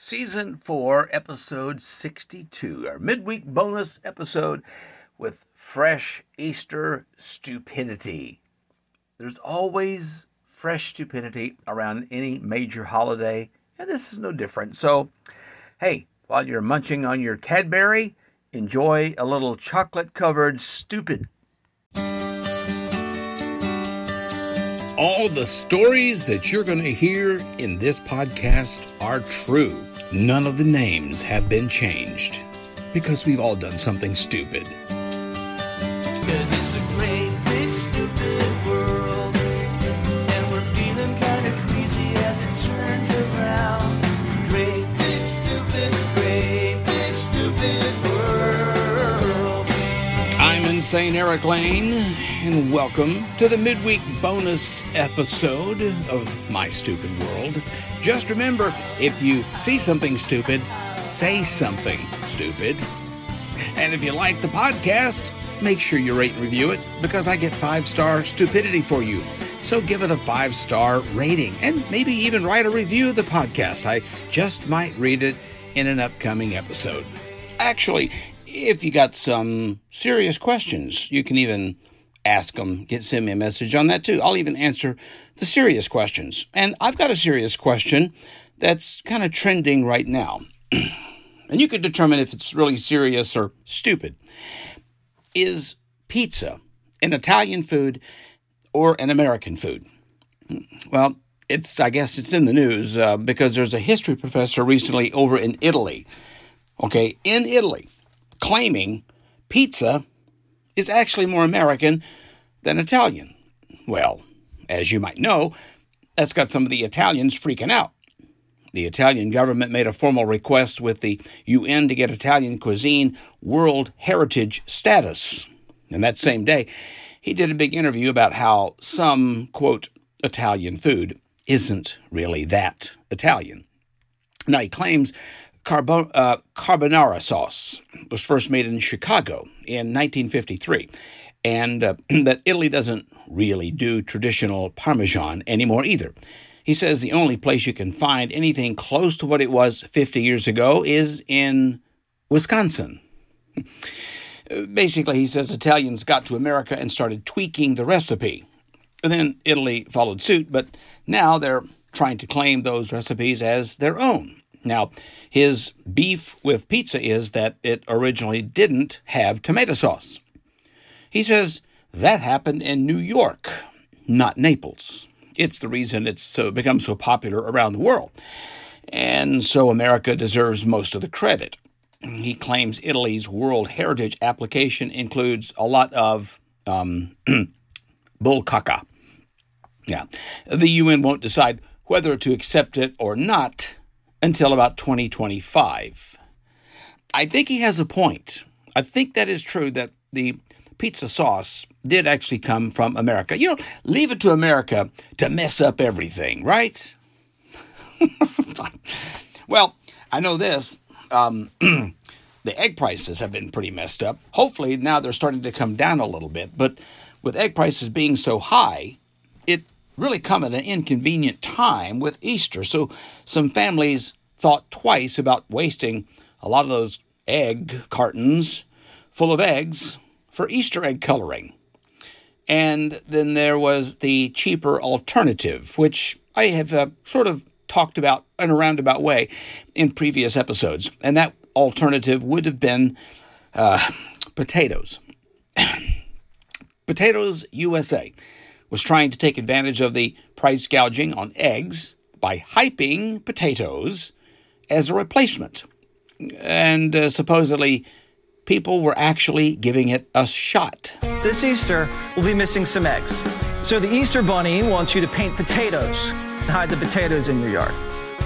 Season 4, Episode 62, our midweek bonus episode with fresh Easter stupidity. There's always fresh stupidity around any major holiday, and this is no different. So, hey, while you're munching on your Cadbury, enjoy a little chocolate covered stupid. All the stories that you're going to hear in this podcast are true. None of the names have been changed because we've all done something stupid. Cause it's a great big stupid world And we're feeling kinda queasy as it turns around Great big stupid, great big stupid world I'm Insane Erik Lane, and welcome to the midweek bonus episode of My Stupid World. Just remember if you see something stupid, say something stupid. And if you like the podcast, make sure you rate and review it because I get five star stupidity for you. So give it a five star rating and maybe even write a review of the podcast. I just might read it in an upcoming episode. Actually, if you got some serious questions, you can even ask them, get send me a message on that too. I'll even answer the serious questions. And I've got a serious question that's kind of trending right now. and you could determine if it's really serious or stupid. Is pizza an Italian food or an American food? Well, it's I guess it's in the news uh, because there's a history professor recently over in Italy. Okay, in Italy, claiming pizza is actually more American than Italian. Well, as you might know, that's got some of the Italians freaking out. The Italian government made a formal request with the UN to get Italian cuisine World Heritage status. And that same day, he did a big interview about how some, quote, Italian food isn't really that Italian. Now, he claims uh, carbonara sauce was first made in Chicago in 1953, and uh, that Italy doesn't really do traditional Parmesan anymore either. He says the only place you can find anything close to what it was 50 years ago is in Wisconsin. Basically, he says Italians got to America and started tweaking the recipe. And then Italy followed suit, but now they're trying to claim those recipes as their own. Now, his beef with pizza is that it originally didn't have tomato sauce. He says that happened in New York, not Naples. It's the reason it's so become so popular around the world. And so America deserves most of the credit. He claims Italy's World Heritage application includes a lot of um, bull caca. Yeah. The UN won't decide whether to accept it or not until about 2025. I think he has a point. I think that is true that the pizza sauce did actually come from America. You know, leave it to America to mess up everything, right? well, I know this. Um, the egg prices have been pretty messed up. Hopefully, now they're starting to come down a little bit. But with egg prices being so high, it really come at an inconvenient time with Easter. So some families thought twice about wasting a lot of those egg cartons full of eggs for Easter egg coloring. And then there was the cheaper alternative, which I have uh, sort of talked about in a roundabout way in previous episodes. And that alternative would have been uh, potatoes. potatoes USA was trying to take advantage of the price gouging on eggs by hyping potatoes as a replacement. And uh, supposedly, people were actually giving it a shot. This Easter, we'll be missing some eggs. So the Easter Bunny wants you to paint potatoes and hide the potatoes in your yard.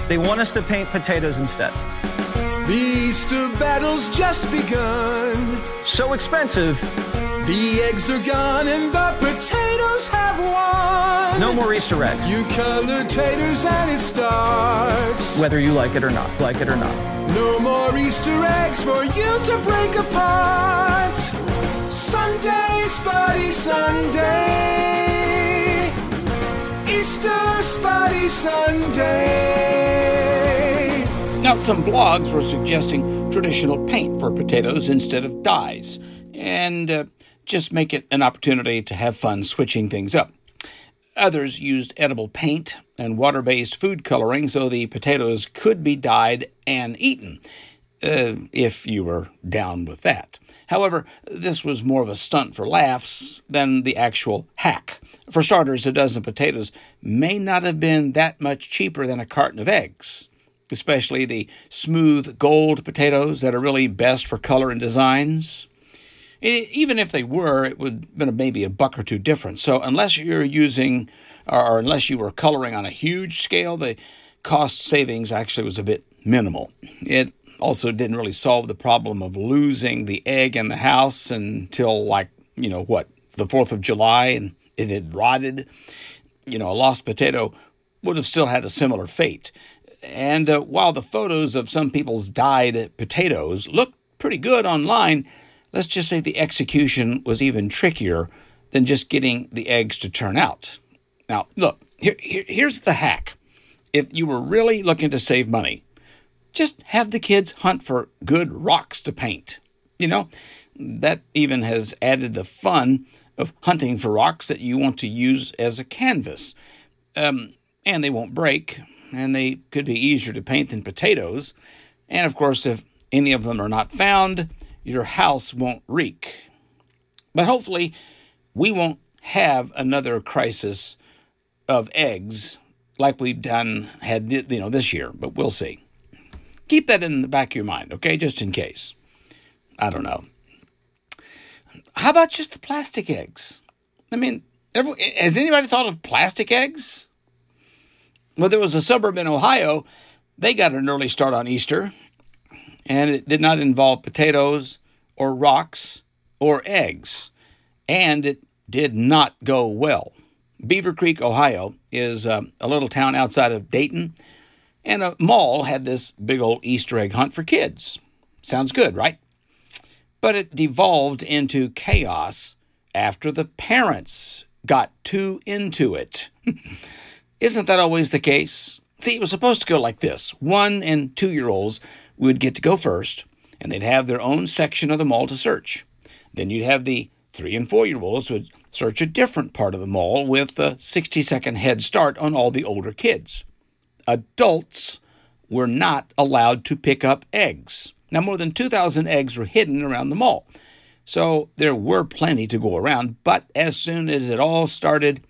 They want us to paint potatoes instead. The Easter battle's just begun So expensive, The eggs are gone and the potatoes have won no more Easter eggs, You colored taters and it starts whether you like it or not. Like it or not. No more Easter eggs for you to break apart. Sunday, Spotty Sunday. Easter, Spotty Sunday. Now, some blogs were suggesting traditional paint for potatoes instead of dyes, and uh, just make it an opportunity to have fun switching things up. Others used edible paint and water based food coloring so the potatoes could be dyed and eaten, uh, if you were down with that. However, this was more of a stunt for laughs than the actual hack. For starters, a dozen potatoes may not have been that much cheaper than a carton of eggs, especially the smooth gold potatoes that are really best for color and designs. Even if they were, it would have been maybe a buck or two difference. So, unless you're using or unless you were coloring on a huge scale, the cost savings actually was a bit minimal. It also didn't really solve the problem of losing the egg in the house until, like, you know, what, the 4th of July and it had rotted. You know, a lost potato would have still had a similar fate. And uh, while the photos of some people's dyed potatoes look pretty good online, let's just say the execution was even trickier than just getting the eggs to turn out. Now, look, here, here- here's the hack. If you were really looking to save money, just have the kids hunt for good rocks to paint. You know, that even has added the fun of hunting for rocks that you want to use as a canvas. Um, and they won't break, and they could be easier to paint than potatoes. And of course, if any of them are not found, your house won't reek. But hopefully, we won't have another crisis of eggs like we've done had you know this year, but we'll see. Keep that in the back of your mind, okay? Just in case. I don't know. How about just the plastic eggs? I mean, has anybody thought of plastic eggs? Well, there was a suburb in Ohio. They got an early start on Easter, and it did not involve potatoes or rocks or eggs, and it did not go well. Beavercreek, Ohio, is uh, a little town outside of Dayton, and a mall had this big old Easter egg hunt for kids. Sounds good, right? But it devolved into chaos after the parents got too into it. Isn't that always the case? See, it was supposed to go like this one and two year olds would get to go first, and they'd have their own section of the mall to search. Then you'd have the three and four year olds would search a different part of the mall with a 60 second head start on all the older kids. Adults were not allowed to pick up eggs. Now, more than 2,000 eggs were hidden around the mall. So there were plenty to go around, but as soon as it all started,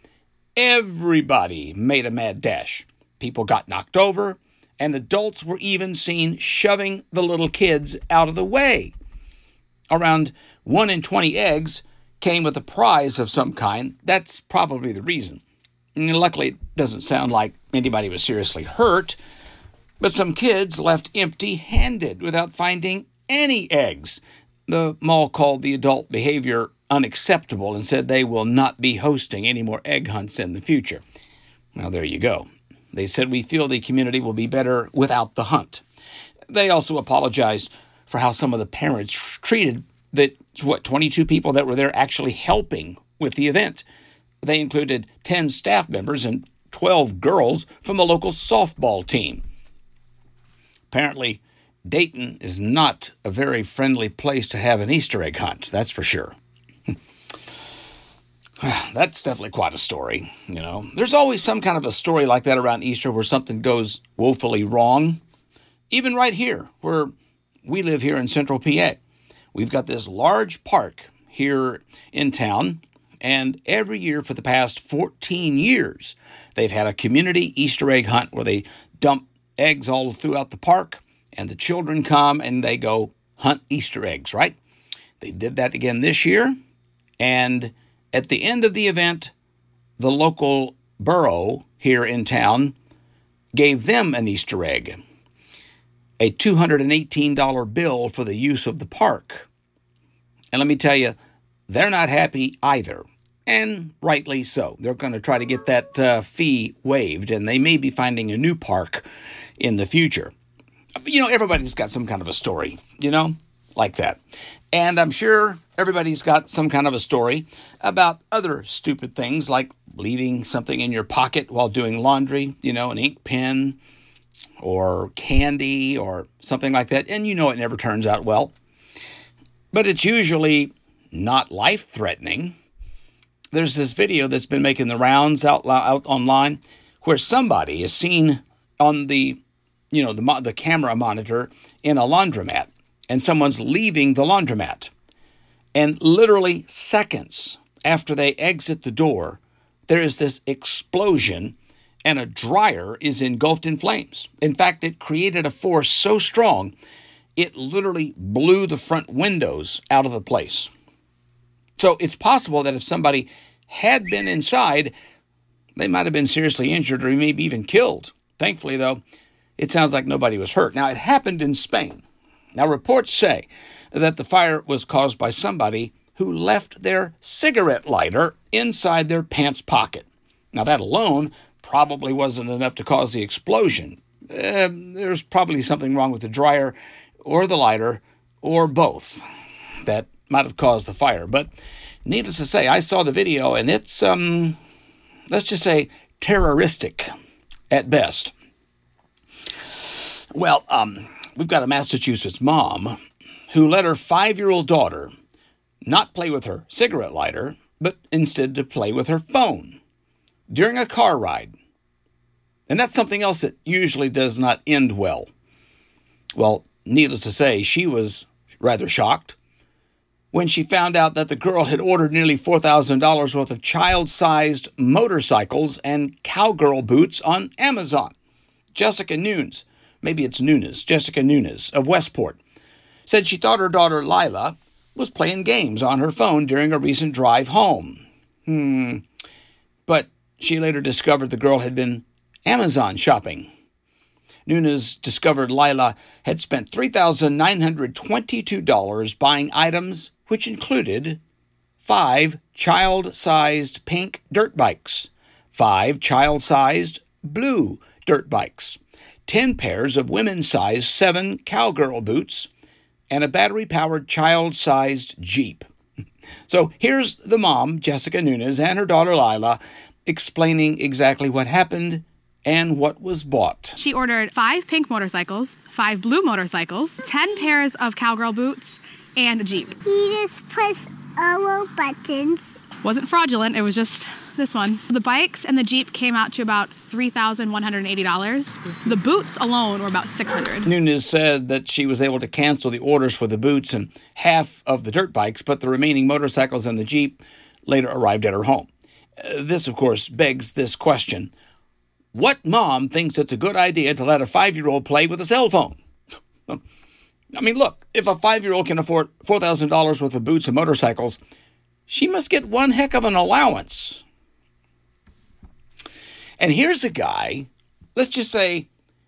everybody made a mad dash. People got knocked over, and adults were even seen shoving the little kids out of the way. Around 1 in 20 eggs came with a prize of some kind. That's probably the reason. And luckily, it doesn't sound like anybody was seriously hurt, but some kids left empty handed without finding any eggs. The mall called the adult behavior unacceptable and said they will not be hosting any more egg hunts in the future. Well, there you go. They said we feel the community will be better without the hunt. They also apologized for how some of the parents treated the what 22 people that were there actually helping with the event. They included 10 staff members and 12 girls from the local softball team. Apparently, Dayton is not a very friendly place to have an Easter egg hunt, that's for sure. that's definitely quite a story, you know. There's always some kind of a story like that around Easter where something goes woefully wrong. Even right here, where we live here in central PA, we've got this large park here in town, and every year for the past 14 years, they've had a community Easter egg hunt where they dump eggs all throughout the park, and the children come and they go hunt Easter eggs, right? They did that again this year, and at the end of the event, the local borough here in town gave them an Easter egg, a $218 bill for the use of the park. And let me tell you, they're not happy either. And rightly so. They're going to try to get that uh, fee waived, and they may be finding a new park in the future. You know, everybody's got some kind of a story, you know, like that. And I'm sure everybody's got some kind of a story about other stupid things like leaving something in your pocket while doing laundry, you know, an ink pen, or candy or something like that, and you know it never turns out well. But it's usually not life threatening. There's this video that's been making the rounds out, out online where somebody is seen on the you know the, the camera monitor in a laundromat and someone's leaving the laundromat and literally seconds after they exit the door there is this explosion and a dryer is engulfed in flames. In fact, it created a force so strong, it literally blew the front windows out of the place. So it's possible that if somebody had been inside, they might have been seriously injured or maybe even killed. Thankfully, though, it sounds like nobody was hurt. Now, it happened in Spain. Now, reports say that the fire was caused by somebody who left their cigarette lighter inside their pants pocket. Now, that alone probably wasn't enough to cause the explosion. Uh, there's probably something wrong with the dryer or the lighter or both that might have caused the fire. But needless to say, I saw the video and it's, um, let's just say, terroristic at best. Well, um, we've got a Massachusetts mom who let her five year old daughter not play with her cigarette lighter, but instead to play with her phone during a car ride. And that's something else that usually does not end well. Well, needless to say, she was rather shocked when she found out that the girl had ordered nearly $4,000 worth of child sized motorcycles and cowgirl boots on Amazon. Jessica Nunes, maybe it's Nunes, Jessica Nunes of Westport, said she thought her daughter Lila was playing games on her phone during a recent drive home. Hmm. But she later discovered the girl had been Amazon shopping. Nunes discovered Lila had spent $3,922 buying items which included five child sized pink dirt bikes, five child sized blue dirt bikes, 10 pairs of women's size seven cowgirl boots, and a battery powered child sized Jeep. So here's the mom, Jessica Nunes, and her daughter Lila explaining exactly what happened and what was bought. She ordered five pink motorcycles, five blue motorcycles, 10 pairs of cowgirl boots, and a Jeep. He just push all buttons. Wasn't fraudulent, it was just this one. The bikes and the Jeep came out to about $3,180. The boots alone were about 600. Nunes said that she was able to cancel the orders for the boots and half of the dirt bikes, but the remaining motorcycles and the Jeep later arrived at her home. Uh, This, of course, begs this question What mom thinks it's a good idea to let a five year old play with a cell phone? I mean, look, if a five year old can afford $4,000 worth of boots and motorcycles, she must get one heck of an allowance. And here's a guy, let's just say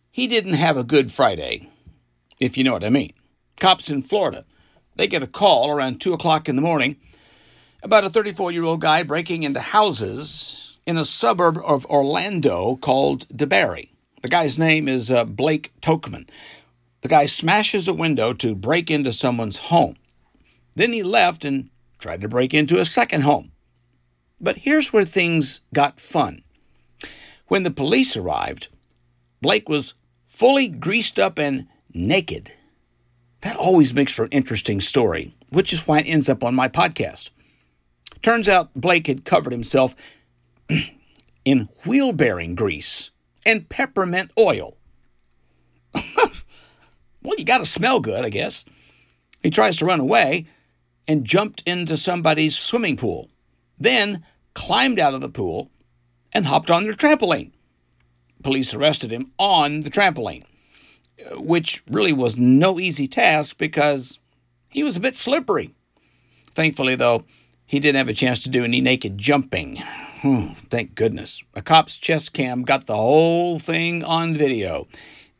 he didn't have a good Friday, if you know what I mean. Cops in Florida, they get a call around 2 o'clock in the morning about a 34 year old guy breaking into houses in a suburb of Orlando called DeBary. The guy's name is uh, Blake Tokman. The guy smashes a window to break into someone's home. Then he left and tried to break into a second home. But here's where things got fun. When the police arrived, Blake was fully greased up and naked. That always makes for an interesting story, which is why it ends up on my podcast. Turns out Blake had covered himself in wheel bearing grease and peppermint oil. well, you got to smell good, I guess. He tries to run away and jumped into somebody's swimming pool, then climbed out of the pool and hopped on their trampoline. Police arrested him on the trampoline, which really was no easy task because he was a bit slippery. Thankfully, though, he didn't have a chance to do any naked jumping. Hmm, thank goodness. A cop's chest cam got the whole thing on video.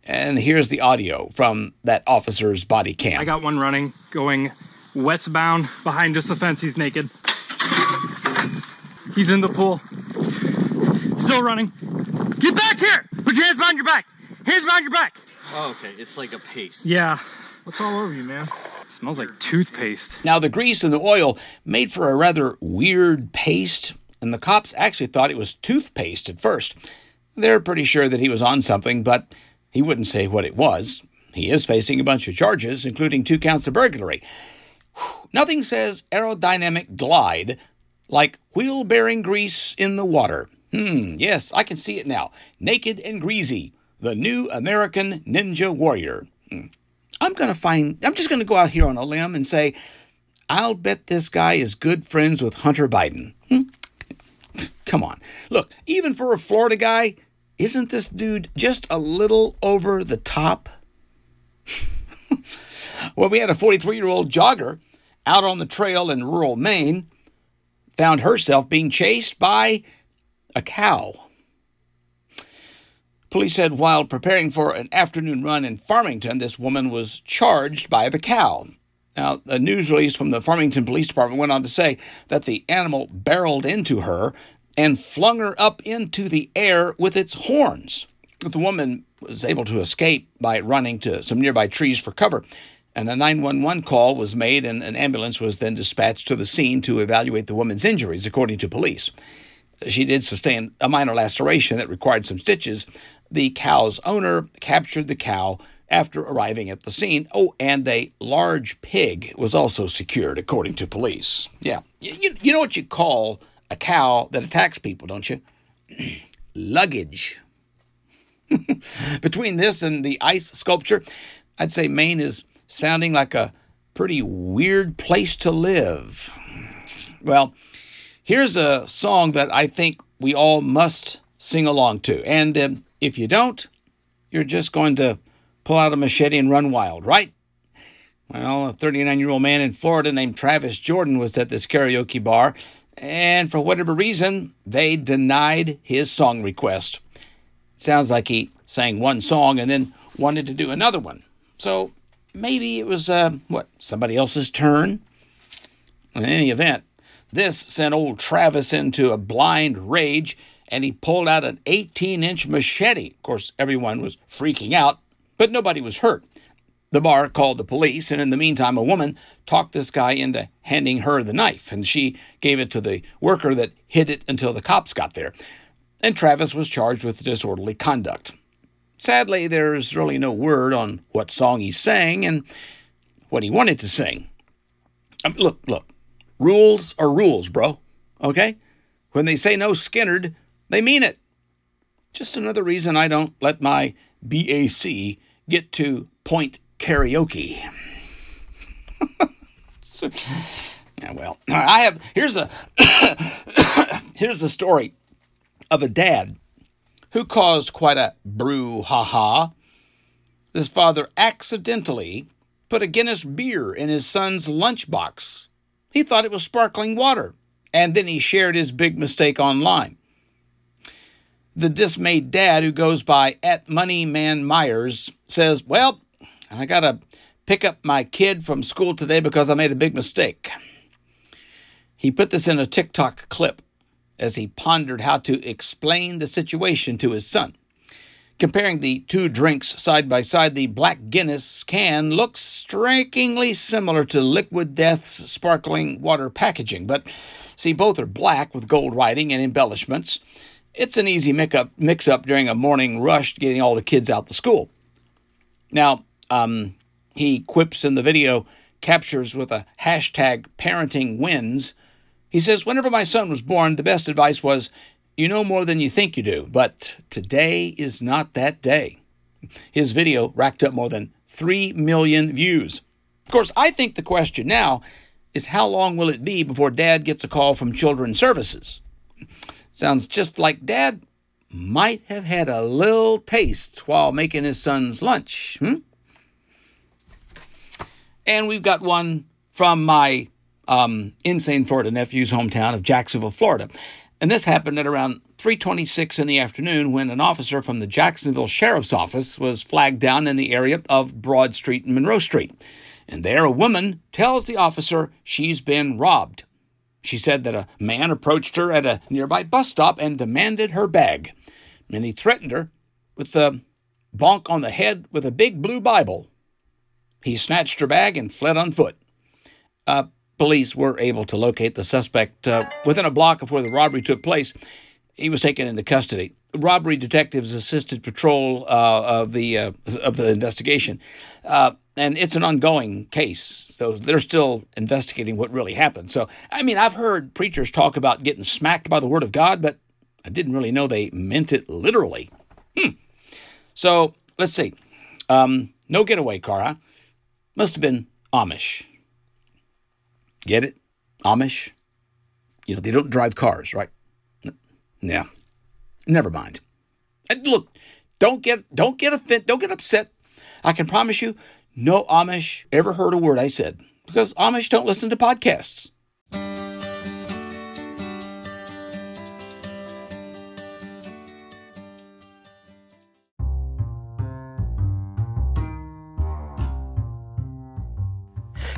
And here's the audio from that officer's body cam. I got one running, going westbound behind just the fence. He's naked. He's in the pool. Still running. Get back here! Put your hands behind your back. Hands behind your back. Oh, okay. It's like a paste. Yeah. What's all over you, man? smells like toothpaste. Now, the grease and the oil made for a rather weird paste, and the cops actually thought it was toothpaste at first. They're pretty sure that he was on something, but He wouldn't say what it was. He is facing a bunch of charges, including two counts of burglary. Whew. Nothing says aerodynamic glide like wheel bearing grease in the water. Hmm, yes, I can see it now. Naked and greasy, the new American Ninja Warrior. Hmm. I'm going to find, I'm just going to go out here on a limb and say, I'll bet this guy is good friends with Hunter Biden. Hmm? Come on. Look, even for a Florida guy, isn't this dude just a little over the top? well, we had a 43 year old jogger out on the trail in rural Maine found herself being chased by a cow. Police said while preparing for an afternoon run in Farmington, this woman was charged by the cow. Now, a news release from the Farmington Police Department went on to say that the animal barreled into her and flung her up into the air with its horns. The woman was able to escape by running to some nearby trees for cover. And a 911 call was made, and an ambulance was then dispatched to the scene to evaluate the woman's injuries, according to police. She did sustain a minor laceration that required some stitches. The cow's owner captured the cow after arriving at the scene. Oh, and a large pig was also secured, according to police. Yeah. You, you know what you call a cow that attacks people, don't you? Luggage. Between this and the ice sculpture, I'd say Maine is sounding like a pretty weird place to live. Well, here's a song that I think we all must sing along to. And um, if you don't, you're just going to pull out a machete and run wild, right? Well, a 39 year old man in Florida named Travis Jordan was at this karaoke bar, and for whatever reason, they denied his song request. Sounds like he sang one song and then wanted to do another one. So maybe it was, uh, what, somebody else's turn? In any event, this sent old Travis into a blind rage and he pulled out an 18 inch machete. Of course, everyone was freaking out, but nobody was hurt. The bar called the police, and in the meantime, a woman talked this guy into handing her the knife, and she gave it to the worker that hid it until the cops got there. And Travis was charged with disorderly conduct. Sadly, there's really no word on what song he sang and what he wanted to sing. Um, look, look, rules are rules, bro. Okay? When they say no Skynyrd, they mean it. Just another reason I don't let my BAC get to point karaoke. so, yeah, well, I have here's a here's a story of a dad who caused quite a brouhaha. This father accidentally put a Guinness beer in his son's lunchbox. He thought it was sparkling water, and then he shared his big mistake online. The dismayed dad, who goes by at Moneyman Myers, says, Well, I got to pick up my kid from school today because I made a big mistake. He put this in a TikTok clip as he pondered how to explain the situation to his son. Comparing the two drinks side by side, the Black Guinness can looks strikingly similar to Liquid Death's sparkling water packaging, but see, both are black with gold writing and embellishments. It's an easy mix up during a morning rush getting all the kids out to school. Now, um, he quips in the video, captures with a hashtag parenting wins. He says, Whenever my son was born, the best advice was, You know more than you think you do, but today is not that day. His video racked up more than 3 million views. Of course, I think the question now is how long will it be before dad gets a call from Children's Services? Sounds just like dad might have had a little taste while making his son's lunch. Hmm? And we've got one from my um, insane Florida nephew's hometown of Jacksonville, Florida. And this happened at around 3:26 in the afternoon when an officer from the Jacksonville Sheriff's Office was flagged down in the area of Broad Street and Monroe Street. And there a woman tells the officer she's been robbed. She said that a man approached her at a nearby bus stop and demanded her bag. And he threatened her with a bonk on the head with a big blue Bible. He snatched her bag and fled on foot. Uh, police were able to locate the suspect uh, within a block of where the robbery took place. He was taken into custody. robbery detectives assisted patrol uh, of the uh, of the investigation, uh, and it's an ongoing case. So they're still investigating what really happened. So I mean, I've heard preachers talk about getting smacked by the word of God, but I didn't really know they meant it literally. Hmm. So let's see. Um, no getaway car, huh? Must have been Amish. Get it? Amish? You know, they don't drive cars, right? Yeah. Never mind. And look, don't get don't get offended, don't get upset. I can promise you, no Amish ever heard a word I said because Amish don't listen to podcasts.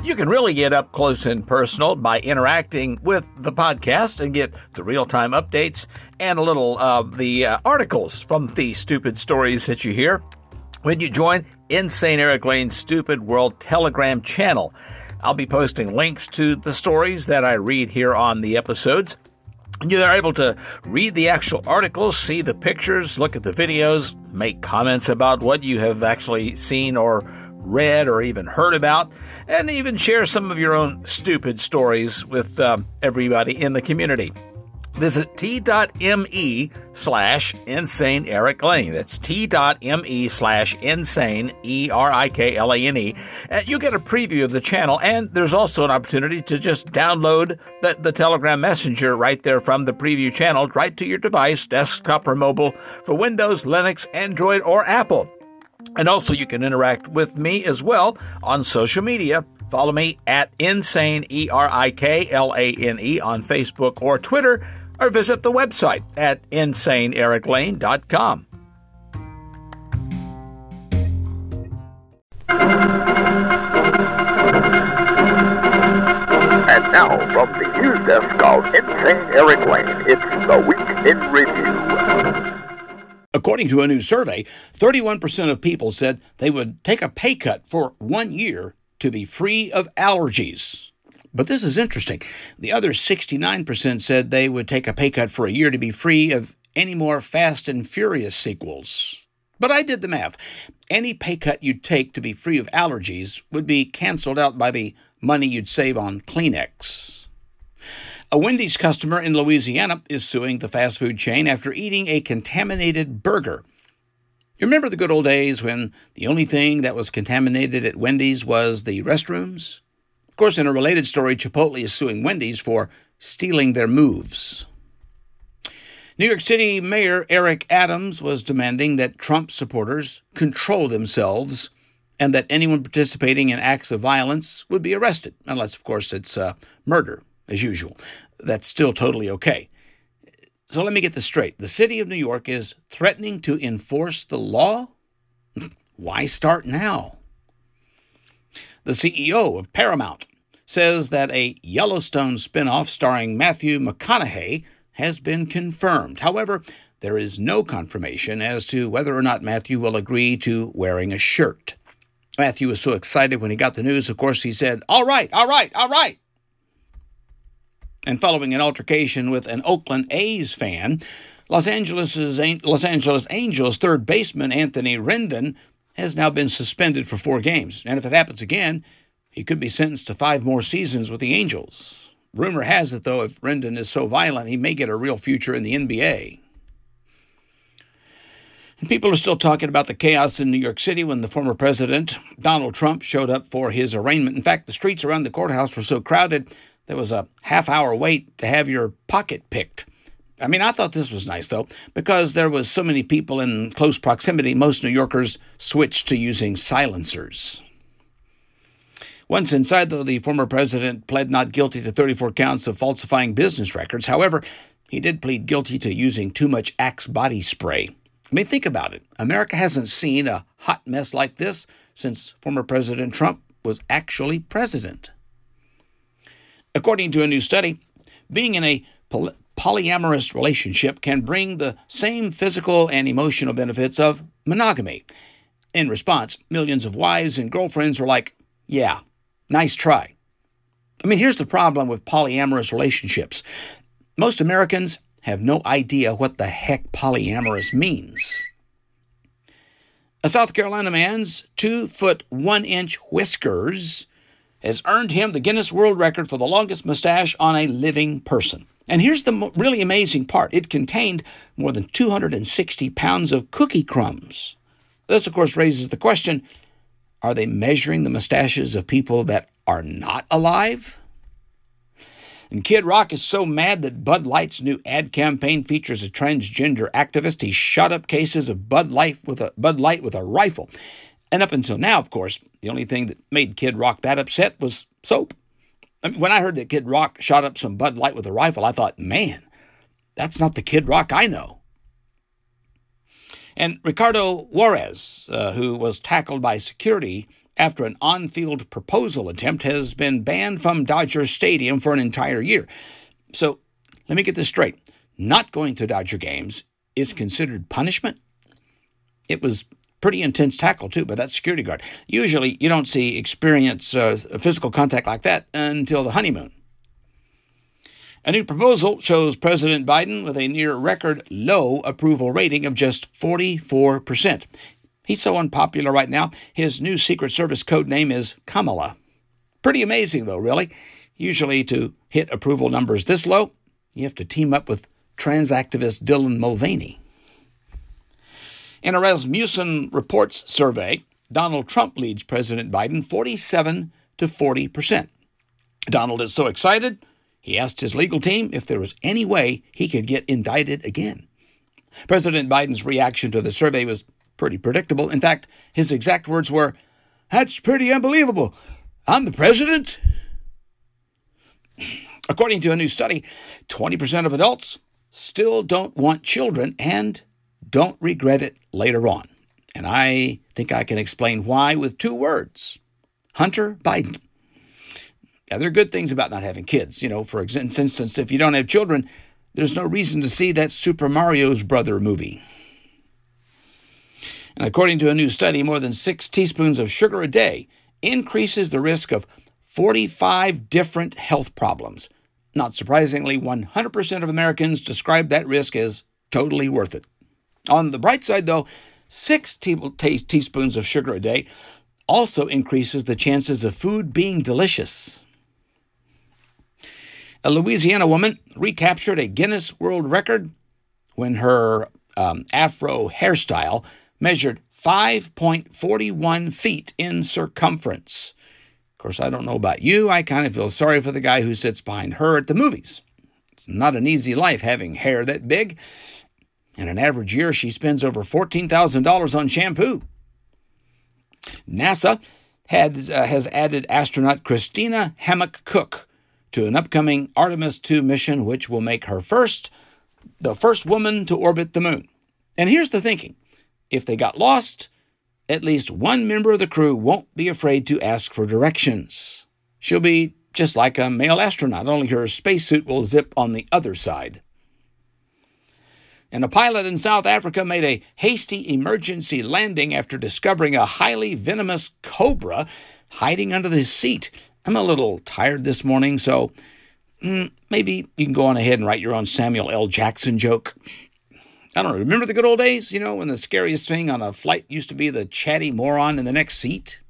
You can really get up close and personal by interacting with the podcast and get the real time updates and a little of the uh, articles from the stupid stories that you hear when you join Insane Erik Lane's Stupid World Telegram channel. I'll be posting links to the stories that I read here on the episodes. You are able to read the actual articles, see the pictures, look at the videos, make comments about what you have actually seen or read or even heard about, and even share some of your own stupid stories with um, everybody in the community. Visit t.me slash insane Erik Lane. That's t.me slash insane E R I K L A N E. You get a preview of the channel, and there's also an opportunity to just download the, the Telegram Messenger right there from the preview channel right to your device, desktop or mobile, for Windows, Linux, Android, or Apple. And also, you can interact with me as well on social media. Follow me at Insane, E R I K L A N E, on Facebook or Twitter, or visit the website at InsaneErikLane.com. And now, from the news desk of Insane Erik Lane, it's the Week in Review. According to a new survey, 31% of people said they would take a pay cut for one year to be free of allergies. But this is interesting. The other 69% said they would take a pay cut for a year to be free of any more Fast and Furious sequels. But I did the math. Any pay cut you'd take to be free of allergies would be canceled out by the money you'd save on Kleenex. A Wendy's customer in Louisiana is suing the fast food chain after eating a contaminated burger. You remember the good old days when the only thing that was contaminated at Wendy's was the restrooms? Of course, in a related story, Chipotle is suing Wendy's for stealing their moves. New York City Mayor Eric Adams was demanding that Trump supporters control themselves and that anyone participating in acts of violence would be arrested, unless, of course, it's uh, murder, as usual. That's still totally okay. So let me get this straight. The city of New York is threatening to enforce the law? Why start now? The CEO of Paramount says that a Yellowstone spinoff starring Matthew McConaughey has been confirmed. However, there is no confirmation as to whether or not Matthew will agree to wearing a shirt. Matthew was so excited when he got the news, of course, he said, All right, all right, all right. And following an altercation with an Oakland A's fan, Los Angeles, Los Angeles Angels third baseman Anthony Rendon has now been suspended for four games. And if it happens again, he could be sentenced to five more seasons with the Angels. Rumor has it, though, if Rendon is so violent, he may get a real future in the NBA. And people are still talking about the chaos in New York City when the former president, Donald Trump, showed up for his arraignment. In fact, the streets around the courthouse were so crowded, there was a half hour wait to have your pocket picked. I mean, I thought this was nice, though, because there was so many people in close proximity, most New Yorkers switched to using silencers. Once inside, though, the former president pled not guilty to 34 counts of falsifying business records. However, he did plead guilty to using too much Axe body spray. I mean, think about it. America hasn't seen a hot mess like this since former President Trump was actually president. According to a new study, being in a poly- polyamorous relationship can bring the same physical and emotional benefits of monogamy. In response, millions of wives and girlfriends were like, yeah, nice try. I mean, here's the problem with polyamorous relationships most Americans have no idea what the heck polyamorous means. A South Carolina man's two foot one inch whiskers has earned him the Guinness World Record for the longest mustache on a living person. And here's the really amazing part it contained more than 260 pounds of cookie crumbs. This, of course, raises the question are they measuring the mustaches of people that are not alive? And Kid Rock is so mad that Bud Light's new ad campaign features a transgender activist. He shot up cases of Bud Light with a Bud Light with a rifle. And up until now, of course, the only thing that made Kid Rock that upset was soap. I mean, when I heard that Kid Rock shot up some Bud Light with a rifle, I thought, man, that's not the Kid Rock I know. And Ricardo Juarez, uh, who was tackled by security after an on field proposal attempt, has been banned from Dodger Stadium for an entire year. So let me get this straight not going to Dodger games is considered punishment. It was pretty intense tackle too but that security guard. Usually, you don't see experience uh, physical contact like that until the honeymoon. A new proposal shows President Biden with a near record low approval rating of just 44%. He's so unpopular right now, his new Secret Service code name is Kamala. Pretty amazing, though, really. Usually, to hit approval numbers this low, you have to team up with trans activist Dylan Mulvaney. In a Rasmussen Reports survey, Donald Trump leads President Biden 47 to 40 percent. Donald is so excited, he asked his legal team if there was any way he could get indicted again. President Biden's reaction to the survey was pretty predictable. In fact, his exact words were, That's pretty unbelievable. I'm the president. According to a new study, 20% of adults still don't want children and don't regret it later on. And I think I can explain why with two words Hunter Biden. Yeah, there are good things about not having kids. You know, for instance, if you don't have children, there's no reason to see that Super Mario's brother movie. And according to a new study, more than six teaspoons of sugar a day increases the risk of 45 different health problems. Not surprisingly, 100% of Americans describe that risk as totally worth it. On the bright side, though, six te- te- teaspoons of sugar a day also increases the chances of food being delicious. A Louisiana woman recaptured a Guinness World Record when her um, afro hairstyle measured 5.41 feet in circumference. Of course, I don't know about you. I kind of feel sorry for the guy who sits behind her at the movies. It's not an easy life having hair that big. In an average year, she spends over $14,000 on shampoo. NASA had, uh, has added astronaut Christina Hammock Koch to an upcoming Artemis 2 mission, which will make her first the first woman to orbit the moon. And here's the thinking if they got lost, at least one member of the crew won't be afraid to ask for directions. She'll be just like a male astronaut, only her spacesuit will zip on the other side. And a pilot in South Africa made a hasty emergency landing after discovering a highly venomous cobra hiding under his seat. I'm a little tired this morning, so mm, maybe you can go on ahead and write your own Samuel L. Jackson joke. I don't know. Remember the good old days, you know, when the scariest thing on a flight used to be the chatty moron in the next seat?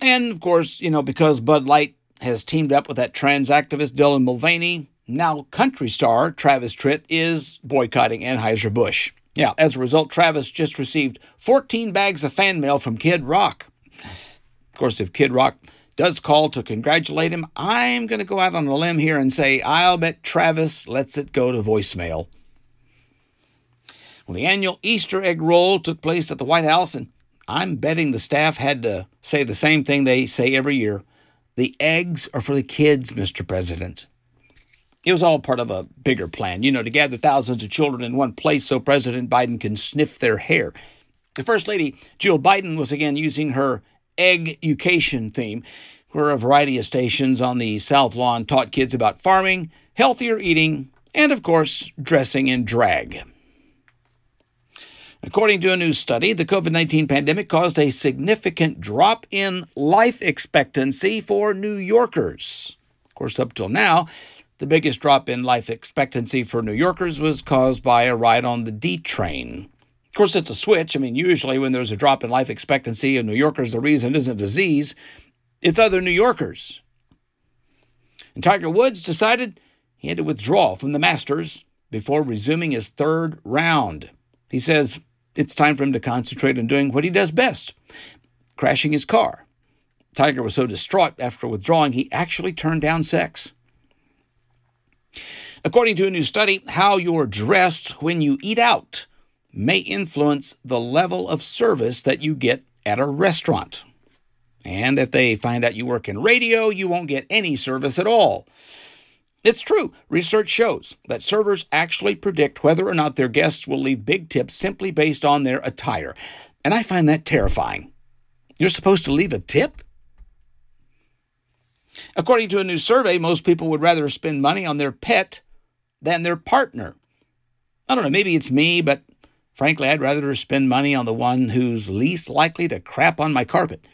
And of course, you know, because Bud Light has teamed up with that trans activist Dylan Mulvaney, now country star Travis Tritt is boycotting Anheuser-Busch. Yeah, as a result, Travis just received 14 bags of fan mail from Kid Rock. Of course, if Kid Rock does call to congratulate him, I'm going to go out on a limb here and say I'll bet Travis lets it go to voicemail. Well, the annual Easter egg roll took place at the White House, and I'm betting the staff had to say the same thing they say every year. The eggs are for the kids, Mr. President. It was all part of a bigger plan, you know, to gather thousands of children in one place so President Biden can sniff their hair. The First Lady, Jill Biden, was again using her egg education theme, where a variety of stations on the South Lawn taught kids about farming, healthier eating, and of course, dressing in drag. According to a new study, the COVID 19 pandemic caused a significant drop in life expectancy for New Yorkers. Of course, up till now, The biggest drop in life expectancy for New Yorkers was caused by a ride on the D train. Of course, it's a switch. I mean, usually when there's a drop in life expectancy of New Yorkers, the reason isn't disease, it's other New Yorkers. And Tiger Woods decided he had to withdraw from the Masters before resuming his third round. He says it's time for him to concentrate on doing what he does best crashing his car. Tiger was so distraught after withdrawing, he actually turned down sex. According to a new study, how you're dressed when you eat out may influence the level of service that you get at a restaurant. And if they find out you work in radio, you won't get any service at all. It's true. Research shows that servers actually predict whether or not their guests will leave big tips simply based on their attire. And I find that terrifying. You're supposed to leave a tip? According to a new survey, most people would rather spend money on their pet than their partner. I don't know, maybe it's me, but frankly, I'd rather spend money on the one who's least likely to crap on my carpet.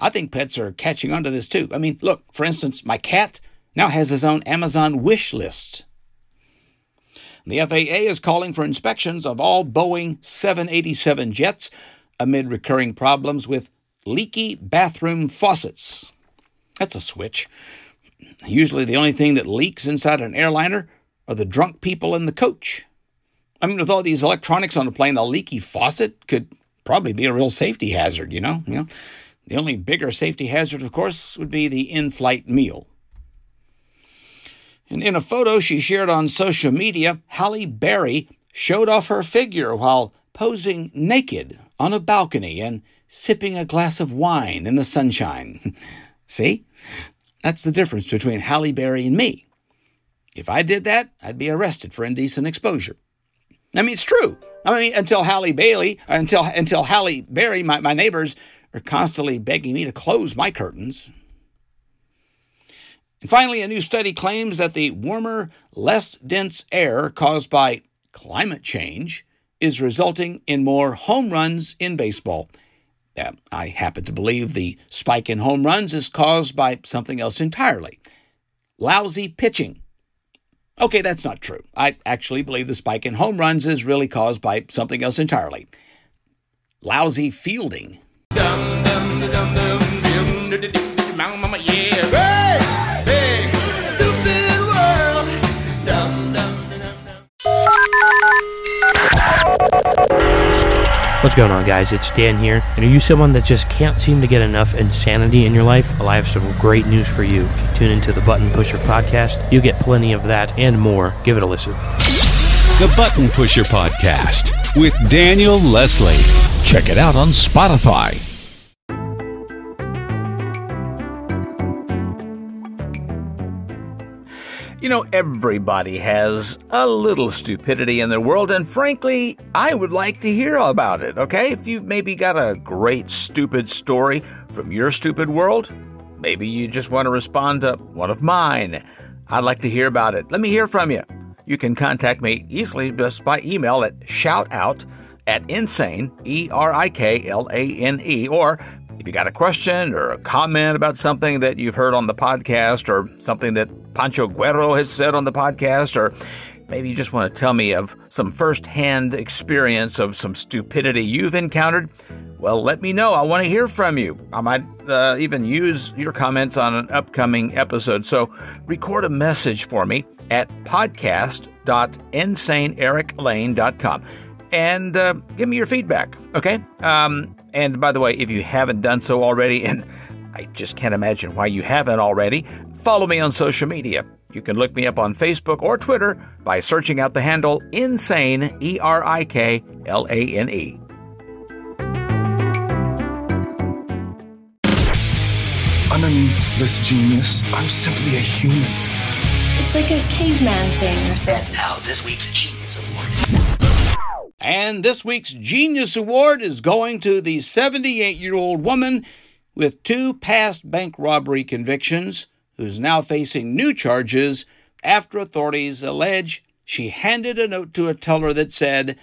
I think pets are catching on to this too. I mean, look, for instance, my cat now has his own Amazon wish list. The FAA is calling for inspections of all Boeing 787 jets amid recurring problems with leaky bathroom faucets. That's a switch. Usually, the only thing that leaks inside an airliner are the drunk people in the coach. I mean, with all these electronics on a plane, a leaky faucet could probably be a real safety hazard, you know? You know, the only bigger safety hazard, of course, would be the in-flight meal. And in a photo she shared on social media, Halle Berry showed off her figure while posing naked on a balcony and sipping a glass of wine in the sunshine. See? That's the difference between Halle Berry and me. If I did that, I'd be arrested for indecent exposure. I mean, it's true. I mean, until Halle Bailey, until until Halle Berry, my, my neighbors are constantly begging me to close my curtains. And finally, a new study claims that the warmer, less dense air caused by climate change is resulting in more home runs in baseball. I happen to believe the spike in home runs is caused by something else entirely lousy pitching. Okay, that's not true. I actually believe the spike in home runs is really caused by something else entirely lousy fielding. What's going on, guys? It's Dan here. And are you someone that just can't seem to get enough insanity in your life? Well, I have some great news for you. If you tune into the Button Pusher podcast, you get plenty of that and more. Give it a listen. The Button Pusher Podcast with Daniel Leslie. Check it out on Spotify. You know, everybody has a little stupidity in their world, and frankly, I would like to hear about it, okay? If you've maybe got a great stupid story from your stupid world, maybe you just want to respond to one of mine. I'd like to hear about it. Let me hear from you. You can contact me easily just by email at shoutout at insane, E R I K L A N E, or if you got a question or a comment about something that you've heard on the podcast or something that Pancho Guerrero has said on the podcast, or maybe you just want to tell me of some firsthand experience of some stupidity you've encountered, well, let me know. I want to hear from you. I might uh, even use your comments on an upcoming episode. So record a message for me at podcast.insaneeriklane.com and uh, give me your feedback, okay? Um, and by the way, if you haven't done so already, and I just can't imagine why you haven't already, follow me on social media. You can look me up on Facebook or Twitter by searching out the handle Insane, E R I K L A N E. Underneath this genius, I'm simply a human. It's like a caveman thing or something. And now, this week's Genius Award. And this week's Genius Award is going to the 78 year old woman with two past bank robbery convictions who's now facing new charges after authorities allege she handed a note to a teller that said,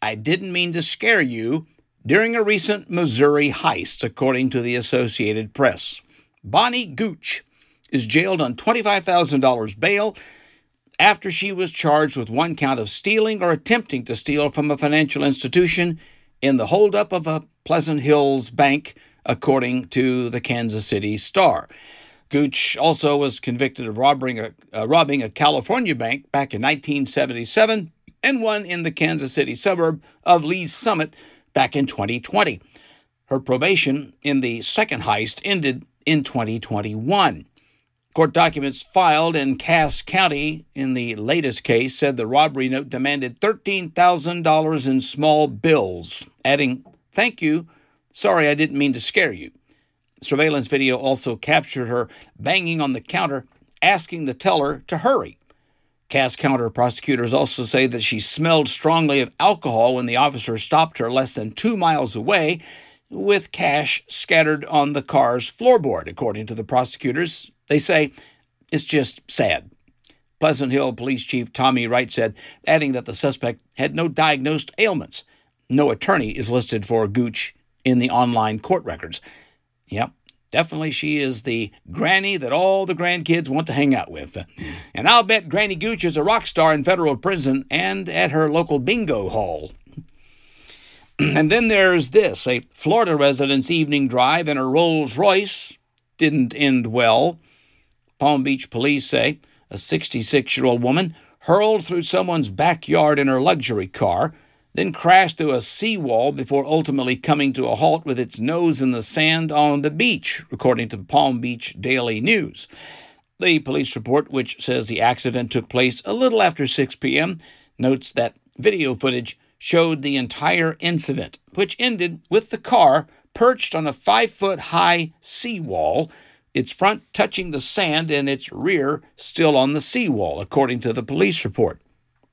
I didn't mean to scare you during a recent Missouri heist, according to the Associated Press. Bonnie Gooch is jailed on $25,000 bail after she was charged with one count of stealing or attempting to steal from a financial institution in the holdup of a Pleasant Hills bank, according to the Kansas City Star. Gooch also was convicted of robbing a, uh, robbing a California bank back in 1977 and one in the Kansas City suburb of Lee's Summit back in 2020. Her probation in the second heist ended in 2021. Court documents filed in Cass County in the latest case said the robbery note demanded $13,000 in small bills, adding, Thank you. Sorry, I didn't mean to scare you. Surveillance video also captured her banging on the counter, asking the teller to hurry. Cass County prosecutors also say that she smelled strongly of alcohol when the officer stopped her less than two miles away with cash scattered on the car's floorboard, according to the prosecutors. They say it's just sad. Pleasant Hill Police Chief Tommy Wright said, adding that the suspect had no diagnosed ailments. No attorney is listed for Gooch in the online court records. Yep, definitely she is the granny that all the grandkids want to hang out with. And I'll bet Granny Gooch is a rock star in federal prison and at her local bingo hall. and then there's this a Florida resident's evening drive in a Rolls Royce didn't end well. Palm Beach police say a 66 year old woman hurled through someone's backyard in her luxury car, then crashed through a seawall before ultimately coming to a halt with its nose in the sand on the beach, according to the Palm Beach Daily News. The police report, which says the accident took place a little after 6 p.m., notes that video footage showed the entire incident, which ended with the car perched on a five foot high seawall its front touching the sand and its rear still on the seawall, according to the police report.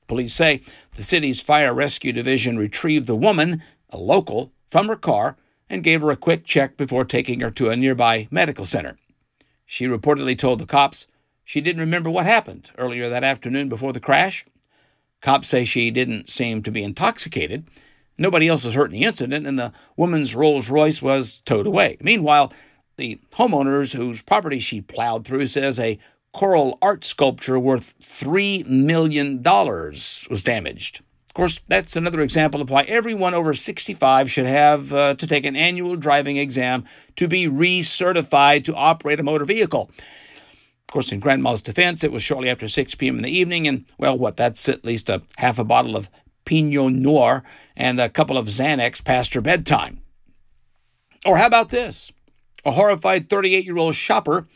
Police say the city's fire rescue division retrieved the woman, a local, from her car and gave her a quick check before taking her to a nearby medical center. She reportedly told the cops she didn't remember what happened earlier that afternoon before the crash. Cops say she didn't seem to be intoxicated. Nobody else was hurt in the incident, and the woman's Rolls Royce was towed away. Meanwhile, the homeowners whose property she plowed through says a coral art sculpture worth $3 million was damaged. Of course, that's another example of why everyone over 65 should have uh, to take an annual driving exam to be recertified to operate a motor vehicle. Of course, in Grandma's defense, it was shortly after 6 p.m. in the evening, and well, what, that's at least a half a bottle of Pinot Noir and a couple of Xanax past her bedtime. Or how about this? A horrified 38 year old shopper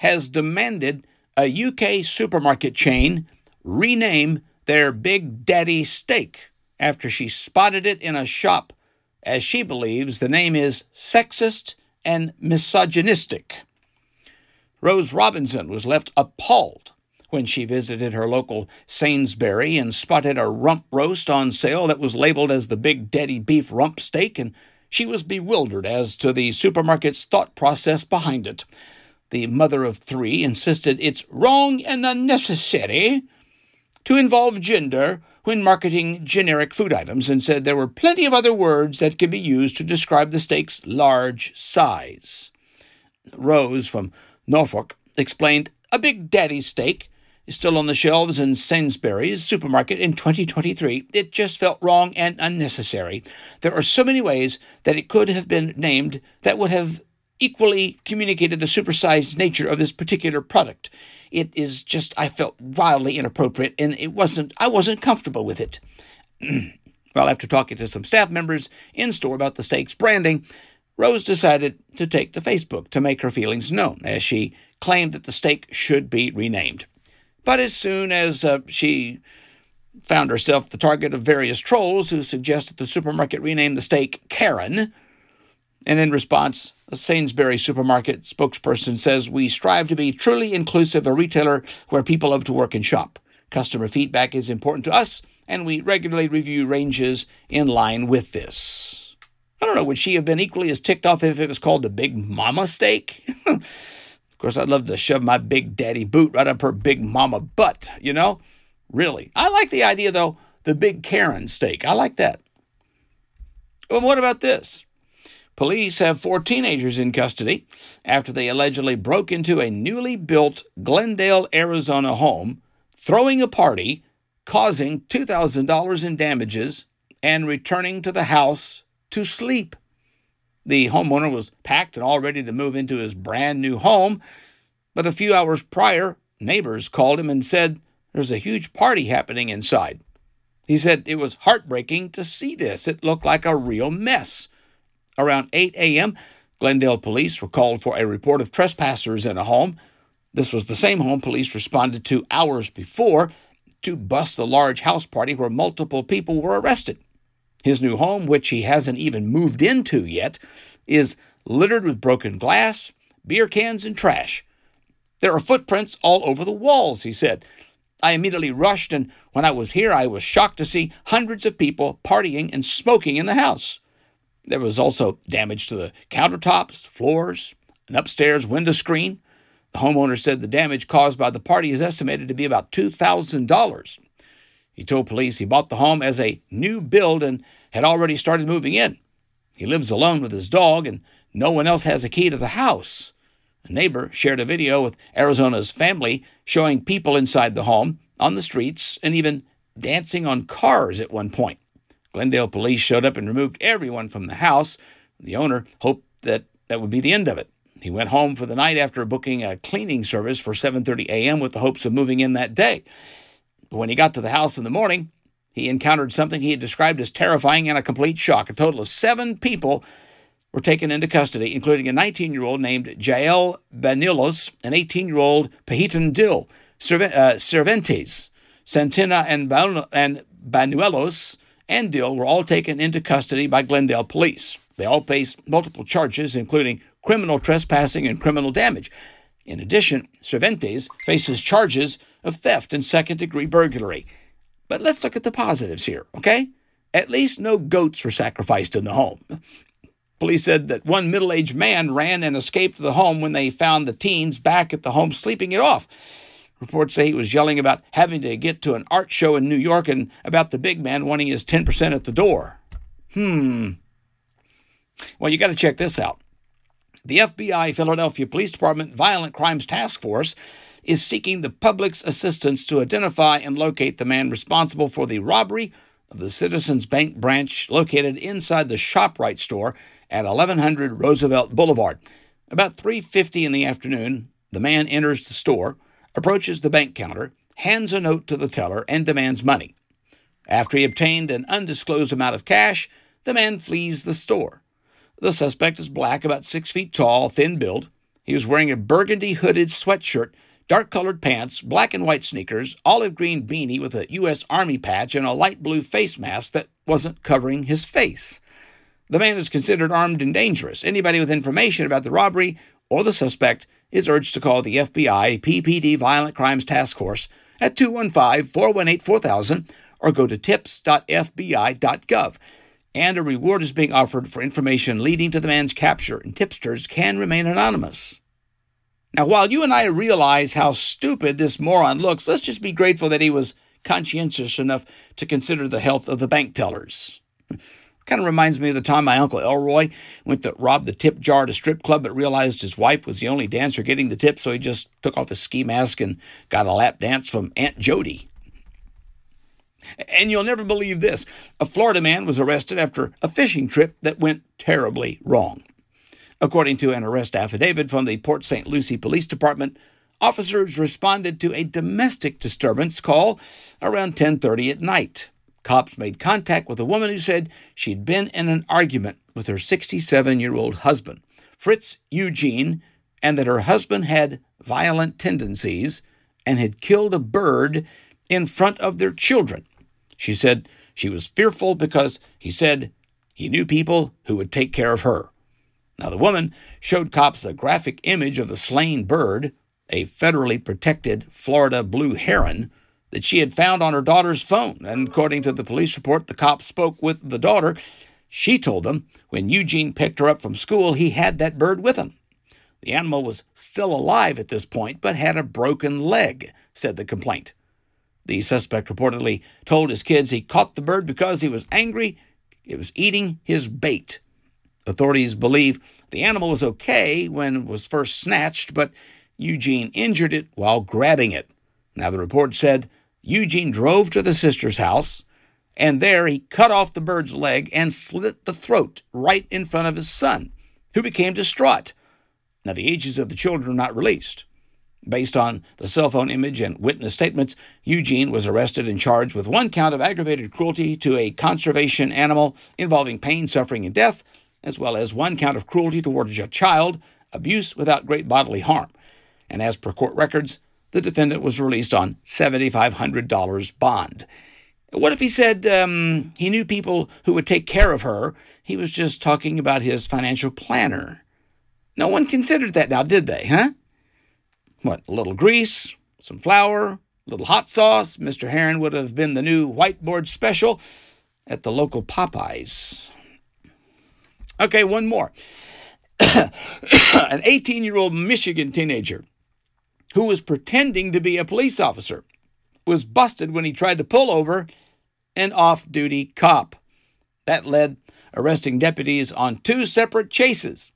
has demanded a UK supermarket chain rename their Big Daddy steak after she spotted it in a shop, as she believes the name is sexist and misogynistic. Rose Robinson was left appalled when she visited her local Sainsbury and spotted a rump roast on sale that was labeled as the Big Daddy beef rump steak, and she was bewildered as to the supermarket's thought process behind it. The mother of three insisted it's wrong and unnecessary to involve gender when marketing generic food items and said there were plenty of other words that could be used to describe the steak's large size. Rose from Norfolk explained a Big Daddy steak is still on the shelves in Sainsbury's supermarket in 2023. It just felt wrong and unnecessary. There are so many ways that it could have been named that would have equally communicated the supersized nature of this particular product. It is just, I felt wildly inappropriate and it wasn't, I wasn't comfortable with it. well, after talking to some staff members in store about the steak's branding, Rose decided to take to Facebook to make her feelings known as she claimed that the steak should be renamed. But as soon as uh, she found herself the target of various trolls who suggested the supermarket rename the steak Karen, and in response, a Sainsbury supermarket spokesperson says, We strive to be truly inclusive, a retailer where people love to work and shop. Customer feedback is important to us, and we regularly review ranges in line with this. I don't know, would she have been equally as ticked off if it was called the Big Mama steak? of course, I'd love to shove my big daddy boot right up her big mama butt, you know? Really. I like the idea, though, the Big Karen steak. I like that. Well, what about this? Police have four teenagers in custody after they allegedly broke into a newly built Glendale, Arizona home, throwing a party, causing $2,000 in damages, and returning to the house to sleep. The homeowner was packed and all ready to move into his brand new home, but a few hours prior, neighbors called him and said there's a huge party happening inside. He said it was heartbreaking to see this. It looked like a real mess. Around 8 a.m., Glendale police were called for a report of trespassers in a home. This was the same home police responded to hours before to bust the large house party where multiple people were arrested. His new home, which he hasn't even moved into yet, is littered with broken glass, beer cans, and trash. There are footprints all over the walls, he said. I immediately rushed, and when I was here, I was shocked to see hundreds of people partying and smoking in the house. There was also damage to the countertops, floors, an upstairs window screen. The homeowner said the damage caused by the party is estimated to be about $2,000. He told police he bought the home as a new build and had already started moving in. He lives alone with his dog, and no one else has a key to the house. A neighbor shared a video with Arizona's family showing people inside the home, on the streets, and even dancing on cars at one point. Glendale police showed up and removed everyone from the house. The owner hoped that that would be the end of it. He went home for the night after booking a cleaning service for 7:30 a.m. with the hopes of moving in that day. But when he got to the house in the morning, he encountered something he had described as terrifying and a complete shock. A total of 7 people were taken into custody, including a 19-year-old named Jael Banuelos, an 18-year-old Pahitan Dill, uh, Cervantes, Santina, and, and Banuelos and Dill were all taken into custody by Glendale police. They all faced multiple charges, including criminal trespassing and criminal damage. In addition, Cervantes faces charges of theft and second degree burglary. But let's look at the positives here, okay? At least no goats were sacrificed in the home. Police said that one middle aged man ran and escaped the home when they found the teens back at the home sleeping it off. Reports say he was yelling about having to get to an art show in New York and about the big man wanting his 10% at the door. Hmm. Well, you got to check this out. The FBI Philadelphia Police Department Violent Crimes Task Force is seeking the public's assistance to identify and locate the man responsible for the robbery of the Citizens Bank branch located inside the ShopRite store at 1100 Roosevelt Boulevard. About 3:50 in the afternoon, the man enters the store, approaches the bank counter, hands a note to the teller, and demands money. After he obtained an undisclosed amount of cash, the man flees the store. The suspect is black, about six feet tall, thin build. He was wearing a burgundy hooded sweatshirt, dark colored pants, black and white sneakers, olive green beanie with a U.S. Army patch, and a light blue face mask that wasn't covering his face. The man is considered armed and dangerous. Anybody with information about the robbery or the suspect is urged to call the FBI PPD Violent Crimes Task Force at 215 418 4000 or go to tips.fbi.gov. And a reward is being offered for information leading to the man's capture, and tipsters can remain anonymous. Now, while you and I realize how stupid this moron looks, let's just be grateful that he was conscientious enough to consider the health of the bank tellers. Kind of reminds me of the time my Uncle Elroy went to rob the tip jar at a strip club, but realized his wife was the only dancer getting the tip, so he just took off his ski mask and got a lap dance from Aunt Jody. And you'll never believe this a Florida man was arrested after a fishing trip that went terribly wrong. According to an arrest affidavit from the Port St. Lucie Police Department, officers responded to a domestic disturbance call around 10:30 at night. Cops made contact with a woman who said she'd been in an argument with her 67 year old husband, Fritz Eugene, and that her husband had violent tendencies and had killed a bird in front of their children. She said she was fearful because he said he knew people who would take care of her. Now, the woman showed cops a graphic image of the slain bird, a federally protected Florida blue heron, that she had found on her daughter's phone. And according to the police report, the cops spoke with the daughter. She told them when Eugene picked her up from school, he had that bird with him. The animal was still alive at this point, but had a broken leg, said the complaint. The suspect reportedly told his kids he caught the bird because he was angry. It was eating his bait. Authorities believe the animal was okay when it was first snatched, but Eugene injured it while grabbing it. Now, the report said Eugene drove to the sister's house, and there he cut off the bird's leg and slit the throat right in front of his son, who became distraught. Now, the ages of the children are not released. Based on the cell phone image and witness statements, Eugene was arrested and charged with one count of aggravated cruelty to a conservation animal involving pain, suffering, and death, as well as one count of cruelty towards a child, abuse without great bodily harm. And as per court records, the defendant was released on $7,500 bond. What if he said um, he knew people who would take care of her? He was just talking about his financial planner. No one considered that now, did they, huh? What, a little grease, some flour, a little hot sauce? Mr. Heron would have been the new whiteboard special at the local Popeyes. Okay, one more. An 18 year old Michigan teenager who was pretending to be a police officer was busted when he tried to pull over an off duty cop. That led arresting deputies on two separate chases.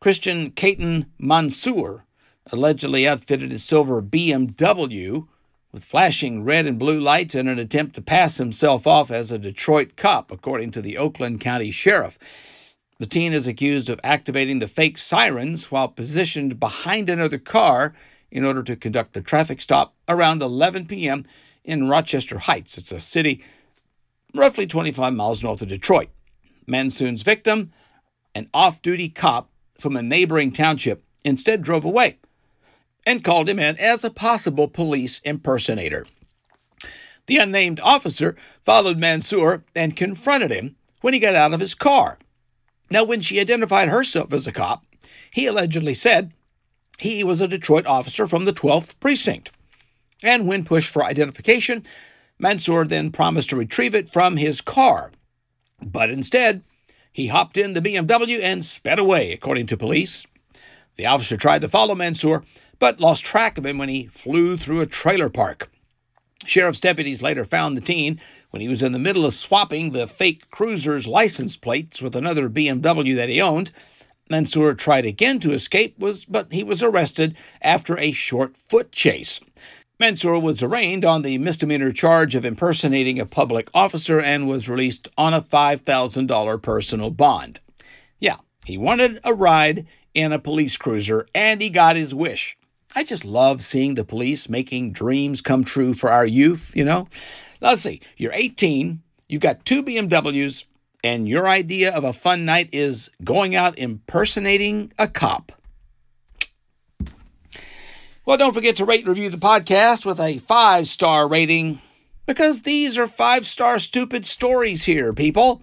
Christian Caton Mansour allegedly outfitted his silver BMW with flashing red and blue lights in an attempt to pass himself off as a Detroit cop, according to the Oakland County Sheriff. The teen is accused of activating the fake sirens while positioned behind another car in order to conduct a traffic stop around 11 p.m. in Rochester Heights. It's a city roughly 25 miles north of Detroit. Mansour's victim, an off duty cop from a neighboring township, instead drove away and called him in as a possible police impersonator. The unnamed officer followed Mansour and confronted him when he got out of his car. Now, when she identified herself as a cop, he allegedly said he was a Detroit officer from the 12th Precinct. And when pushed for identification, Mansour then promised to retrieve it from his car. But instead, he hopped in the BMW and sped away, according to police. The officer tried to follow Mansour, but lost track of him when he flew through a trailer park. Sheriff's deputies later found the teen when he was in the middle of swapping the fake cruiser's license plates with another BMW that he owned. Mansour tried again to escape, was but he was arrested after a short foot chase. Mansour was arraigned on the misdemeanor charge of impersonating a public officer and was released on a $5,000 personal bond. Yeah, he wanted a ride in a police cruiser and he got his wish. I just love seeing the police making dreams come true for our youth, you know? Let's see, you're 18, you've got two BMWs, and your idea of a fun night is going out impersonating a cop. Well, don't forget to rate and review the podcast with a five star rating because these are five star stupid stories here, people.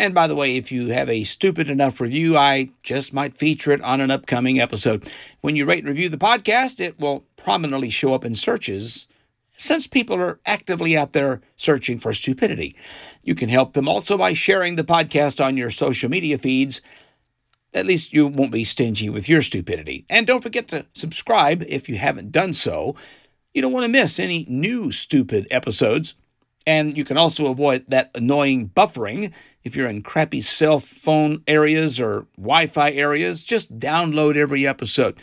And by the way, if you have a stupid enough review, I just might feature it on an upcoming episode. When you rate and review the podcast, it will prominently show up in searches since people are actively out there searching for stupidity. You can help them also by sharing the podcast on your social media feeds. At least you won't be stingy with your stupidity. And don't forget to subscribe if you haven't done so. You don't want to miss any new stupid episodes. And you can also avoid that annoying buffering if you're in crappy cell phone areas or Wi Fi areas. Just download every episode.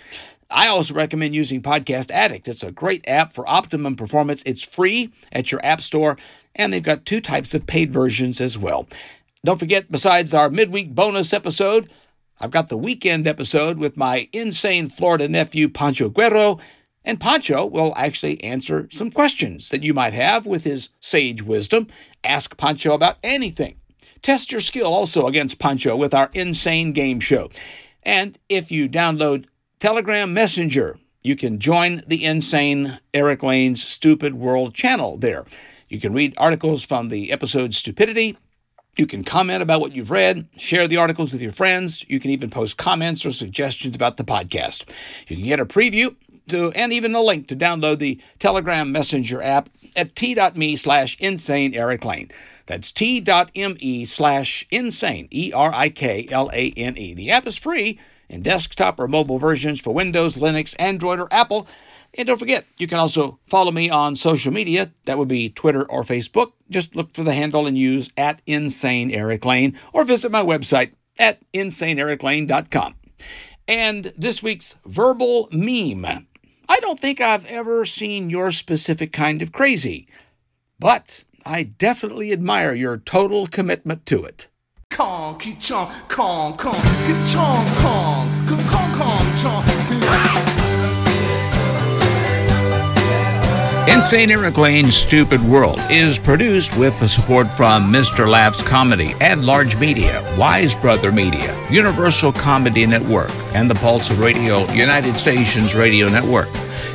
I also recommend using Podcast Addict. It's a great app for optimum performance. It's free at your App Store, and they've got two types of paid versions as well. Don't forget, besides our midweek bonus episode, I've got the weekend episode with my insane Florida nephew, Pancho Guerrero. And Pancho will actually answer some questions that you might have with his sage wisdom. Ask Pancho about anything. Test your skill also against Pancho with our insane game show. And if you download Telegram Messenger, you can join the insane Erik Lane's Stupid World channel there. You can read articles from the episode Stupidity. You can comment about what you've read, share the articles with your friends. You can even post comments or suggestions about the podcast. You can get a preview to, and even a link to download the Telegram Messenger app at t.me slash insane Erik Lane. That's t.me slash insane, E R I K L A N E. The app is free in desktop or mobile versions for Windows, Linux, Android, or Apple. And don't forget, you can also follow me on social media. That would be Twitter or Facebook. Just look for the handle and use at Insane Erik Lane or visit my website at insaneeriklane.com. And this week's verbal meme I don't think I've ever seen your specific kind of crazy, but I definitely admire your total commitment to it. Kong, ki chong, kong, kong, ki chong, kong, kong, kong, kong, chong. Insane Erik Lane's Stupid World is produced with the support from Mr. Laughs Comedy, AdLarge Media, Wise Brother Media, Universal Comedy Network, and the Pulse of Radio United Stations Radio Network.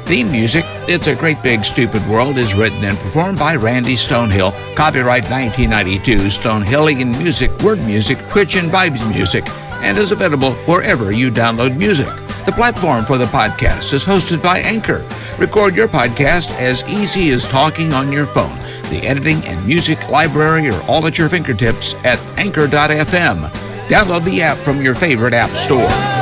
Theme music, It's a Great Big Stupid World, is written and performed by Randy Stonehill. Copyright 1992, Stonehillian Music, Word Music, Twitch and Vibes Music, and is available wherever you download music. The platform for the podcast is hosted by Anchor. Record your podcast as easy as talking on your phone. The editing and music library are all at your fingertips at anchor.fm. Download the app from your favorite app store.